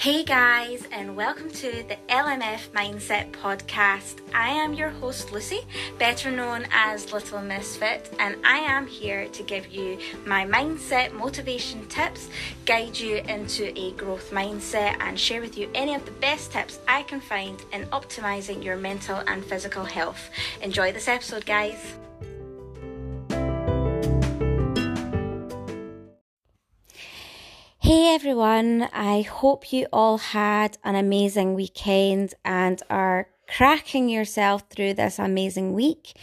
Hey guys, and welcome to the LMF Mindset Podcast. I am your host Lucy, better known as Little Misfit, and I am here to give you my mindset motivation tips, guide you into a growth mindset, and share with you any of the best tips I can find in optimizing your mental and physical health. Enjoy this episode, guys. Hey everyone, I hope you all had an amazing weekend and are cracking yourself through this amazing week.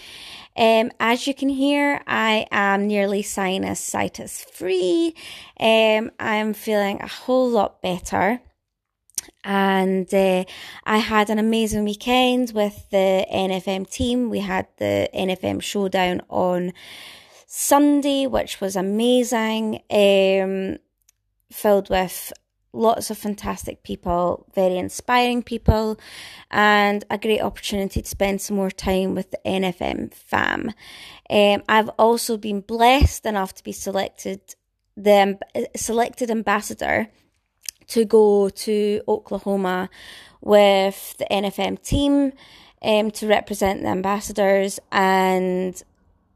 Um, as you can hear, I am nearly sinusitis free. Um, I'm feeling a whole lot better. And uh, I had an amazing weekend with the NFM team. We had the NFM showdown on Sunday, which was amazing. Um, filled with lots of fantastic people, very inspiring people, and a great opportunity to spend some more time with the NFM fam. Um, I've also been blessed enough to be selected the selected ambassador to go to Oklahoma with the NFM team um, to represent the ambassadors and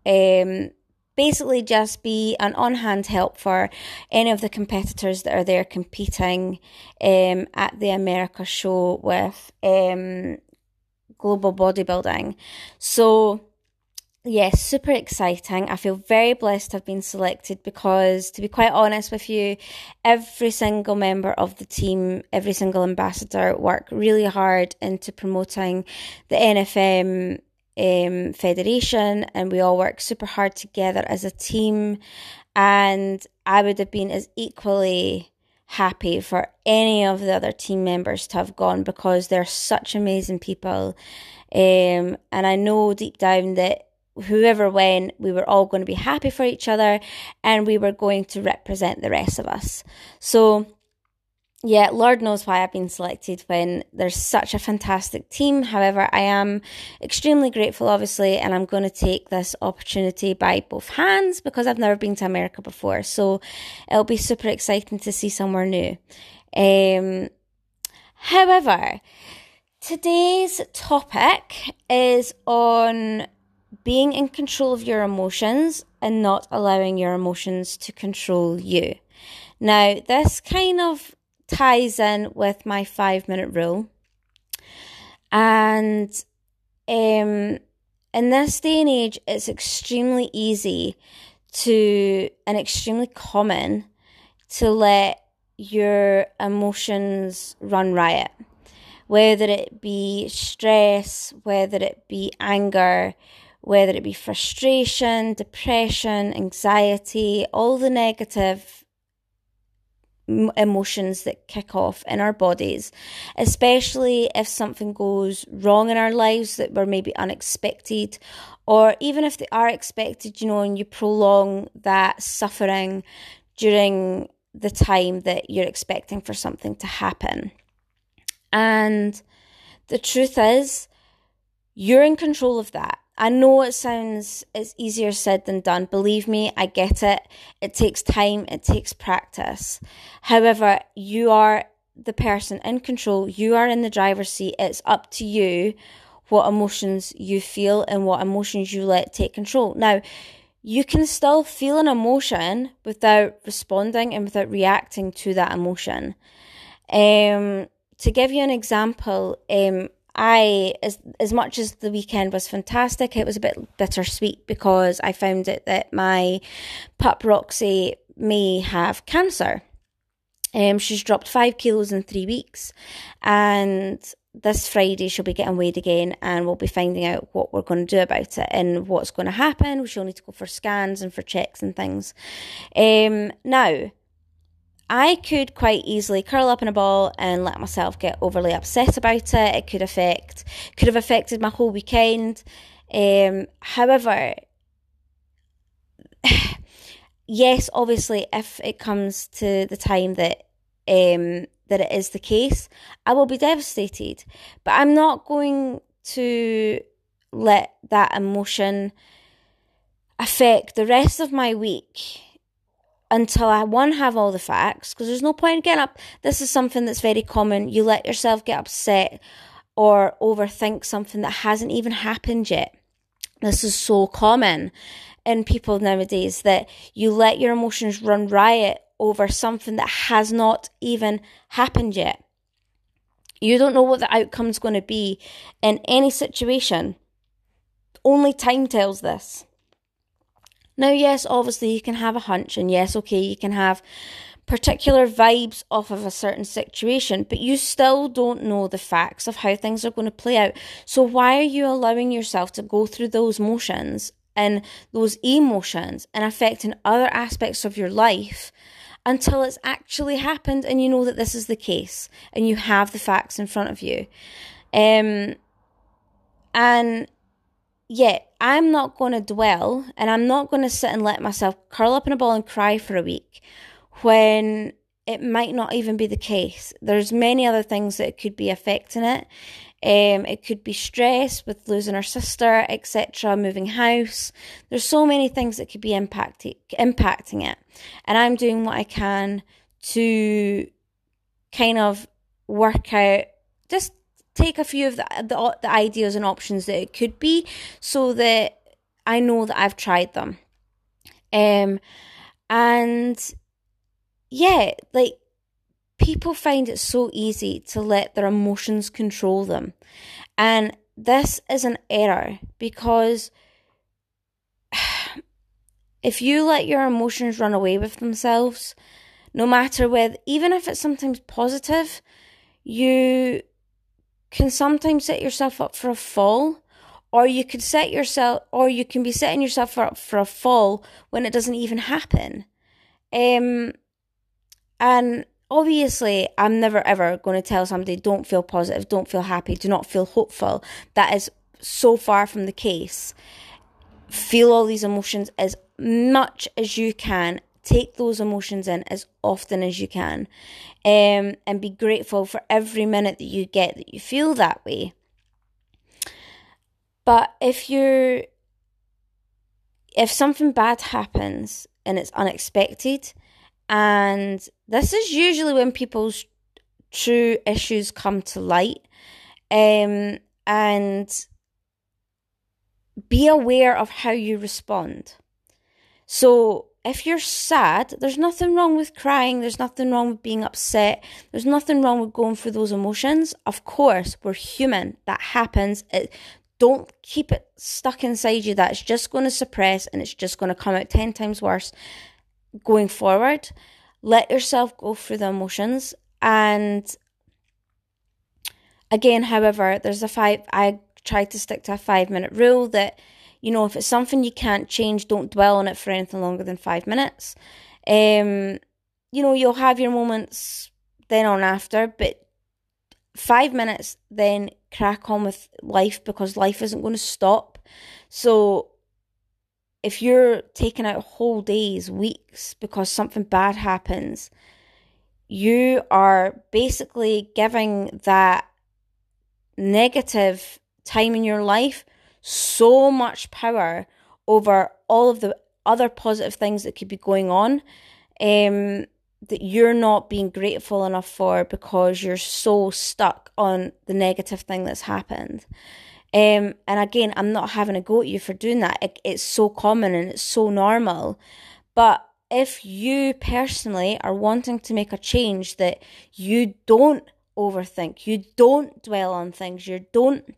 um, basically just be an on hand help for any of the competitors that are there competing um, at the America show with um, global bodybuilding. So, yes, super exciting. I feel very blessed to have been selected because, to be quite honest with you, every single member of the team, every single ambassador work really hard into promoting the NFM um, federation and we all work super hard together as a team. And I would have been as equally happy for any of the other team members to have gone because they're such amazing people. Um, and I know deep down that whoever went, we were all going to be happy for each other and we were going to represent the rest of us. So yeah, Lord knows why I've been selected when there's such a fantastic team. However, I am extremely grateful, obviously, and I'm going to take this opportunity by both hands because I've never been to America before. So it'll be super exciting to see somewhere new. Um, however, today's topic is on being in control of your emotions and not allowing your emotions to control you. Now, this kind of ties in with my five minute rule. And um, in this day and age, it's extremely easy to and extremely common to let your emotions run riot. Whether it be stress, whether it be anger, whether it be frustration, depression, anxiety, all the negative emotions that kick off in our bodies, especially if something goes wrong in our lives that were maybe unexpected, or even if they are expected, you know, and you prolong that suffering during the time that you're expecting for something to happen. And the truth is, you're in control of that. I know it sounds it's easier said than done. Believe me, I get it. It takes time, it takes practice. However, you are the person in control. You are in the driver's seat. It's up to you what emotions you feel and what emotions you let take control. Now, you can still feel an emotion without responding and without reacting to that emotion. Um, to give you an example, um, I as as much as the weekend was fantastic, it was a bit bittersweet because I found it that my pup Roxy may have cancer. Um, she's dropped five kilos in three weeks, and this Friday she'll be getting weighed again, and we'll be finding out what we're going to do about it and what's going to happen. She'll need to go for scans and for checks and things. Um, now I could quite easily curl up in a ball and let myself get overly upset about it. It could affect, could have affected my whole weekend. Um, however, yes, obviously, if it comes to the time that um, that it is the case, I will be devastated. But I'm not going to let that emotion affect the rest of my week until I one have all the facts because there's no point in getting up. This is something that's very common. You let yourself get upset or overthink something that hasn't even happened yet. This is so common in people nowadays that you let your emotions run riot over something that has not even happened yet. You don't know what the outcome's going to be in any situation. Only time tells this. Now, yes, obviously you can have a hunch, and yes, okay, you can have particular vibes off of a certain situation, but you still don't know the facts of how things are going to play out. So, why are you allowing yourself to go through those motions and those emotions and affecting other aspects of your life until it's actually happened and you know that this is the case and you have the facts in front of you? Um, and yeah, I'm not going to dwell and I'm not going to sit and let myself curl up in a ball and cry for a week when it might not even be the case. There's many other things that could be affecting it. Um, it could be stress with losing her sister, etc., moving house. There's so many things that could be impacting impacting it, and I'm doing what I can to kind of work out just take a few of the, the, the ideas and options that it could be so that I know that I've tried them. Um, and yeah, like people find it so easy to let their emotions control them. And this is an error because if you let your emotions run away with themselves, no matter whether, even if it's sometimes positive, you can sometimes set yourself up for a fall or you could set yourself or you can be setting yourself up for a fall when it doesn't even happen. Um and obviously i'm never ever going to tell somebody don't feel positive don't feel happy do not feel hopeful. That is so far from the case. Feel all these emotions as much as you can take those emotions in as often as you can um, and be grateful for every minute that you get that you feel that way. But if you're, if something bad happens and it's unexpected, and this is usually when people's true issues come to light, um, and be aware of how you respond. So if you're sad, there's nothing wrong with crying, there's nothing wrong with being upset, there's nothing wrong with going through those emotions. Of course, we're human, that happens. It, don't keep it stuck inside you, that's just going to suppress and it's just going to come out 10 times worse going forward. Let yourself go through the emotions. And again, however, there's a five, I try to stick to a five minute rule that you know, if it's something you can't change, don't dwell on it for anything longer than five minutes. Um, you know, you'll have your moments then on after, but five minutes, then crack on with life because life isn't going to stop. So if you're taking out whole days, weeks because something bad happens, you are basically giving that negative time in your life so much power over all of the other positive things that could be going on um, that you're not being grateful enough for because you're so stuck on the negative thing that's happened. Um, and again, I'm not having a go at you for doing that. It, it's so common and it's so normal. But if you personally are wanting to make a change that you don't overthink, you don't dwell on things, you don't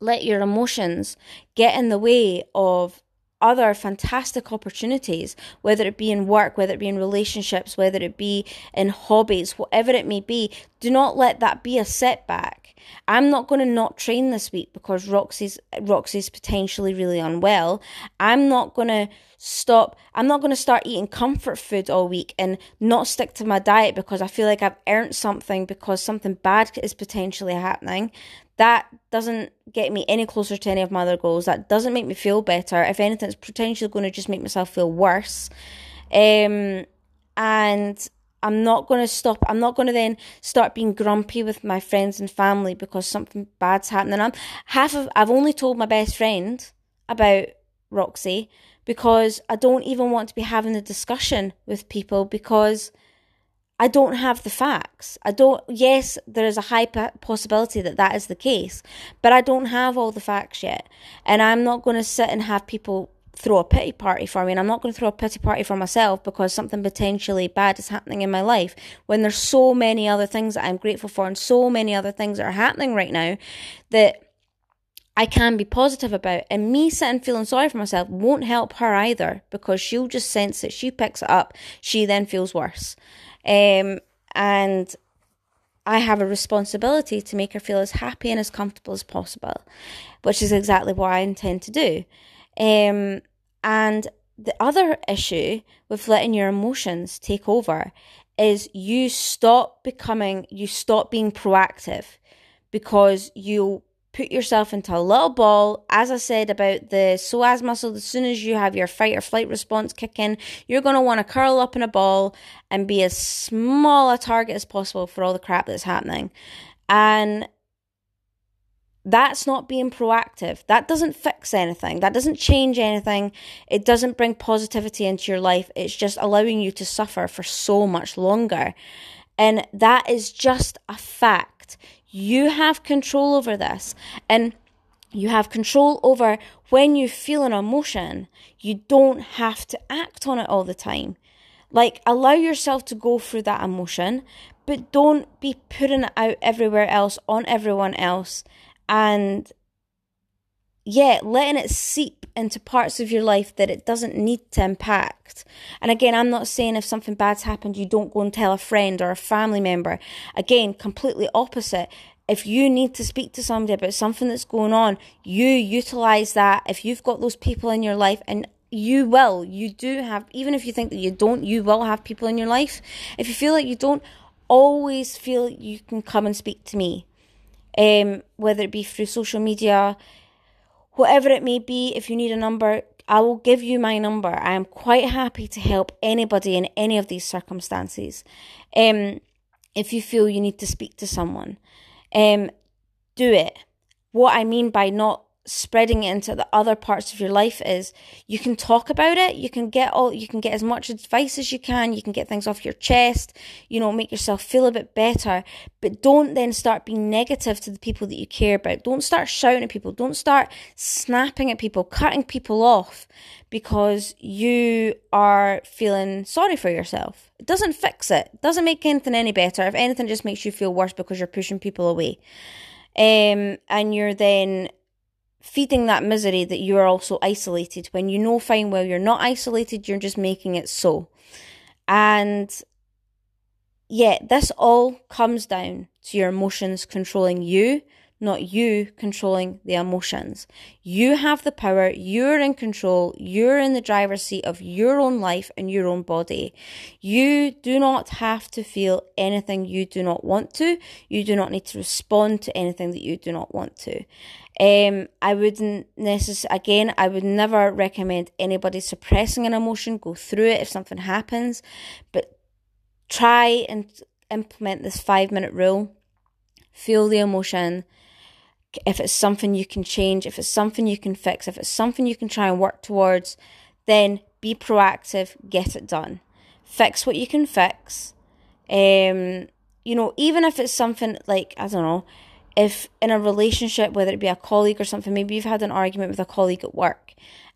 let your emotions get in the way of other fantastic opportunities, whether it be in work, whether it be in relationships, whether it be in hobbies, whatever it may be. Do not let that be a setback. I'm not going to not train this week because Roxy's Roxy's potentially really unwell. I'm not going to stop. I'm not going to start eating comfort food all week and not stick to my diet because I feel like I've earned something because something bad is potentially happening that doesn't get me any closer to any of my other goals. That doesn't make me feel better. If anything, it's potentially going to just make myself feel worse. Um, and I'm not going to stop. I'm not going to then start being grumpy with my friends and family because something bad's happening. I'm half of. I've only told my best friend about Roxy because I don't even want to be having the discussion with people because I don't have the facts. I don't, yes, there is a high possibility that that is the case, but I don't have all the facts yet. And I'm not going to sit and have people throw a pity party for me and I'm not going to throw a pity party for myself because something potentially bad is happening in my life when there's so many other things that I'm grateful for and so many other things that are happening right now that I can be positive about. And me sitting feeling sorry for myself won't help her either because she'll just sense it. She picks it up. She then feels worse. Um, and I have a responsibility to make her feel as happy and as comfortable as possible, which is exactly what I intend to do. Um, and the other issue with letting your emotions take over is you stop becoming, you stop being proactive because you put yourself into a little ball. As I said about the psoas muscle, as soon as you have your fight or flight response kicking, you're going to want to curl up in a ball and be as small a target as possible for all the crap that's happening. And that's not being proactive. That doesn't fix anything. That doesn't change anything. It doesn't bring positivity into your life. It's just allowing you to suffer for so much longer. And that is just a fact. You have control over this. And you have control over when you feel an emotion. You don't have to act on it all the time. Like, allow yourself to go through that emotion, but don't be putting it out everywhere else on everyone else and yeah, letting it seep into parts of your life that it doesn't need to impact. And again, I'm not saying if something bad's happened, you don't go and tell a friend or a family member. Again, completely opposite. If you need to speak to somebody about something that's going on, you utilize that. If you've got those people in your life and you will, you do have, even if you think that you don't, you will have people in your life. If you feel like you don't, always feel you can come and speak to me um, whether it be through social media, whatever it may be. If you need a number, I will give you my number. I am quite happy to help anybody in any of these circumstances. Um, if you feel you need to speak to someone, um, do it. What I mean by not spreading it into the other parts of your life is you can talk about it. You can get all you can get as much advice as you can. You can get things off your chest you know make yourself feel a bit better. But don't then start being negative to the people that you care about. Don't start shouting at people. Don't start snapping at people cutting people off because you are feeling sorry for yourself. It doesn't fix it. it doesn't make anything any better. If anything just makes you feel worse because you're pushing people away. Um, and you're then feeding that misery that you are also isolated when you know fine well you're not isolated, you're just making it so. And yeah, this all comes down to your emotions controlling you not you controlling the emotions. You have the power, you're in control, you're in the driver's seat of your own life and your own body. You do not have to feel anything you do not want to. You do not need to respond to anything that you do not want to. Um, I wouldn't necessarily, again, I would never recommend anybody suppressing an emotion, go through it if something happens, but try and implement this five minute rule. Feel the emotion if it's something you can change, if it's something you can fix, if it's something you can try and work towards, then be proactive, get it done. Fix what you can fix. Um, you know, even if it's something like, I don't know, if in a relationship, whether it be a colleague or something, maybe you've had an argument with a colleague at work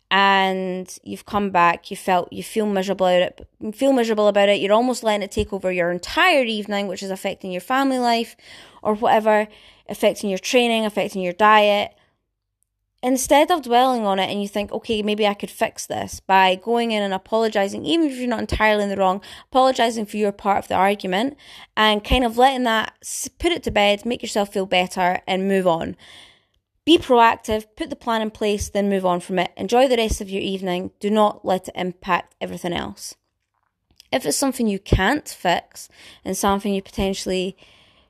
and you've come back, you felt you feel miserable about it, you feel miserable about it, you're almost letting it take over your entire evening, which is affecting your family life or whatever affecting your training, affecting your diet. Instead of dwelling on it and you think, okay, maybe I could fix this by going in and apologizing, even if you're not entirely in the wrong, apologizing for your part of the argument and kind of letting that put it to bed, make yourself feel better and move on. Be proactive, put the plan in place, then move on from it. Enjoy the rest of your evening. Do not let it impact everything else. If it's something you can't fix and something you potentially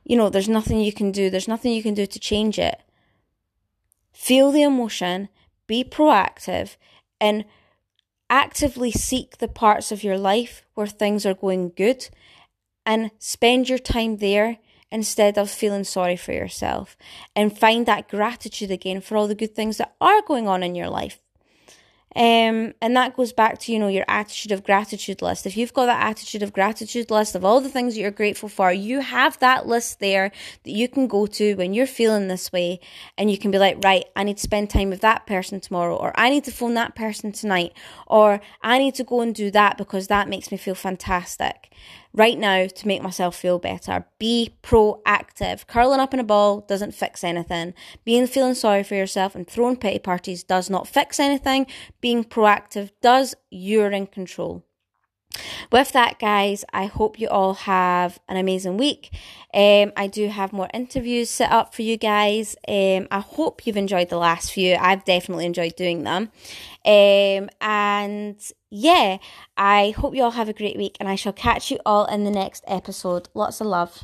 you know, there's nothing you can do, there's nothing you can do to change it. Feel the emotion, be proactive, and actively seek the parts of your life where things are going good and spend your time there instead of feeling sorry for yourself and find that gratitude again for all the good things that are going on in your life. Um, and that goes back to, you know, your attitude of gratitude list. If you've got that attitude of gratitude list of all the things that you're grateful for, you have that list there that you can go to when you're feeling this way and you can be like, right, I need to spend time with that person tomorrow, or I need to phone that person tonight, or I need to go and do that because that makes me feel fantastic right now to make myself feel better. Be proactive. Curling up in a ball doesn't fix anything. Being feeling sorry for yourself and throwing pity parties does not fix anything. Being proactive does. You're in control. With that, guys, I hope you all have an amazing week. Um, I do have more interviews set up for you guys. Um, I hope you've enjoyed the last few. I've definitely enjoyed doing them. Um, and yeah, I hope you all have a great week, and I shall catch you all in the next episode. Lots of love.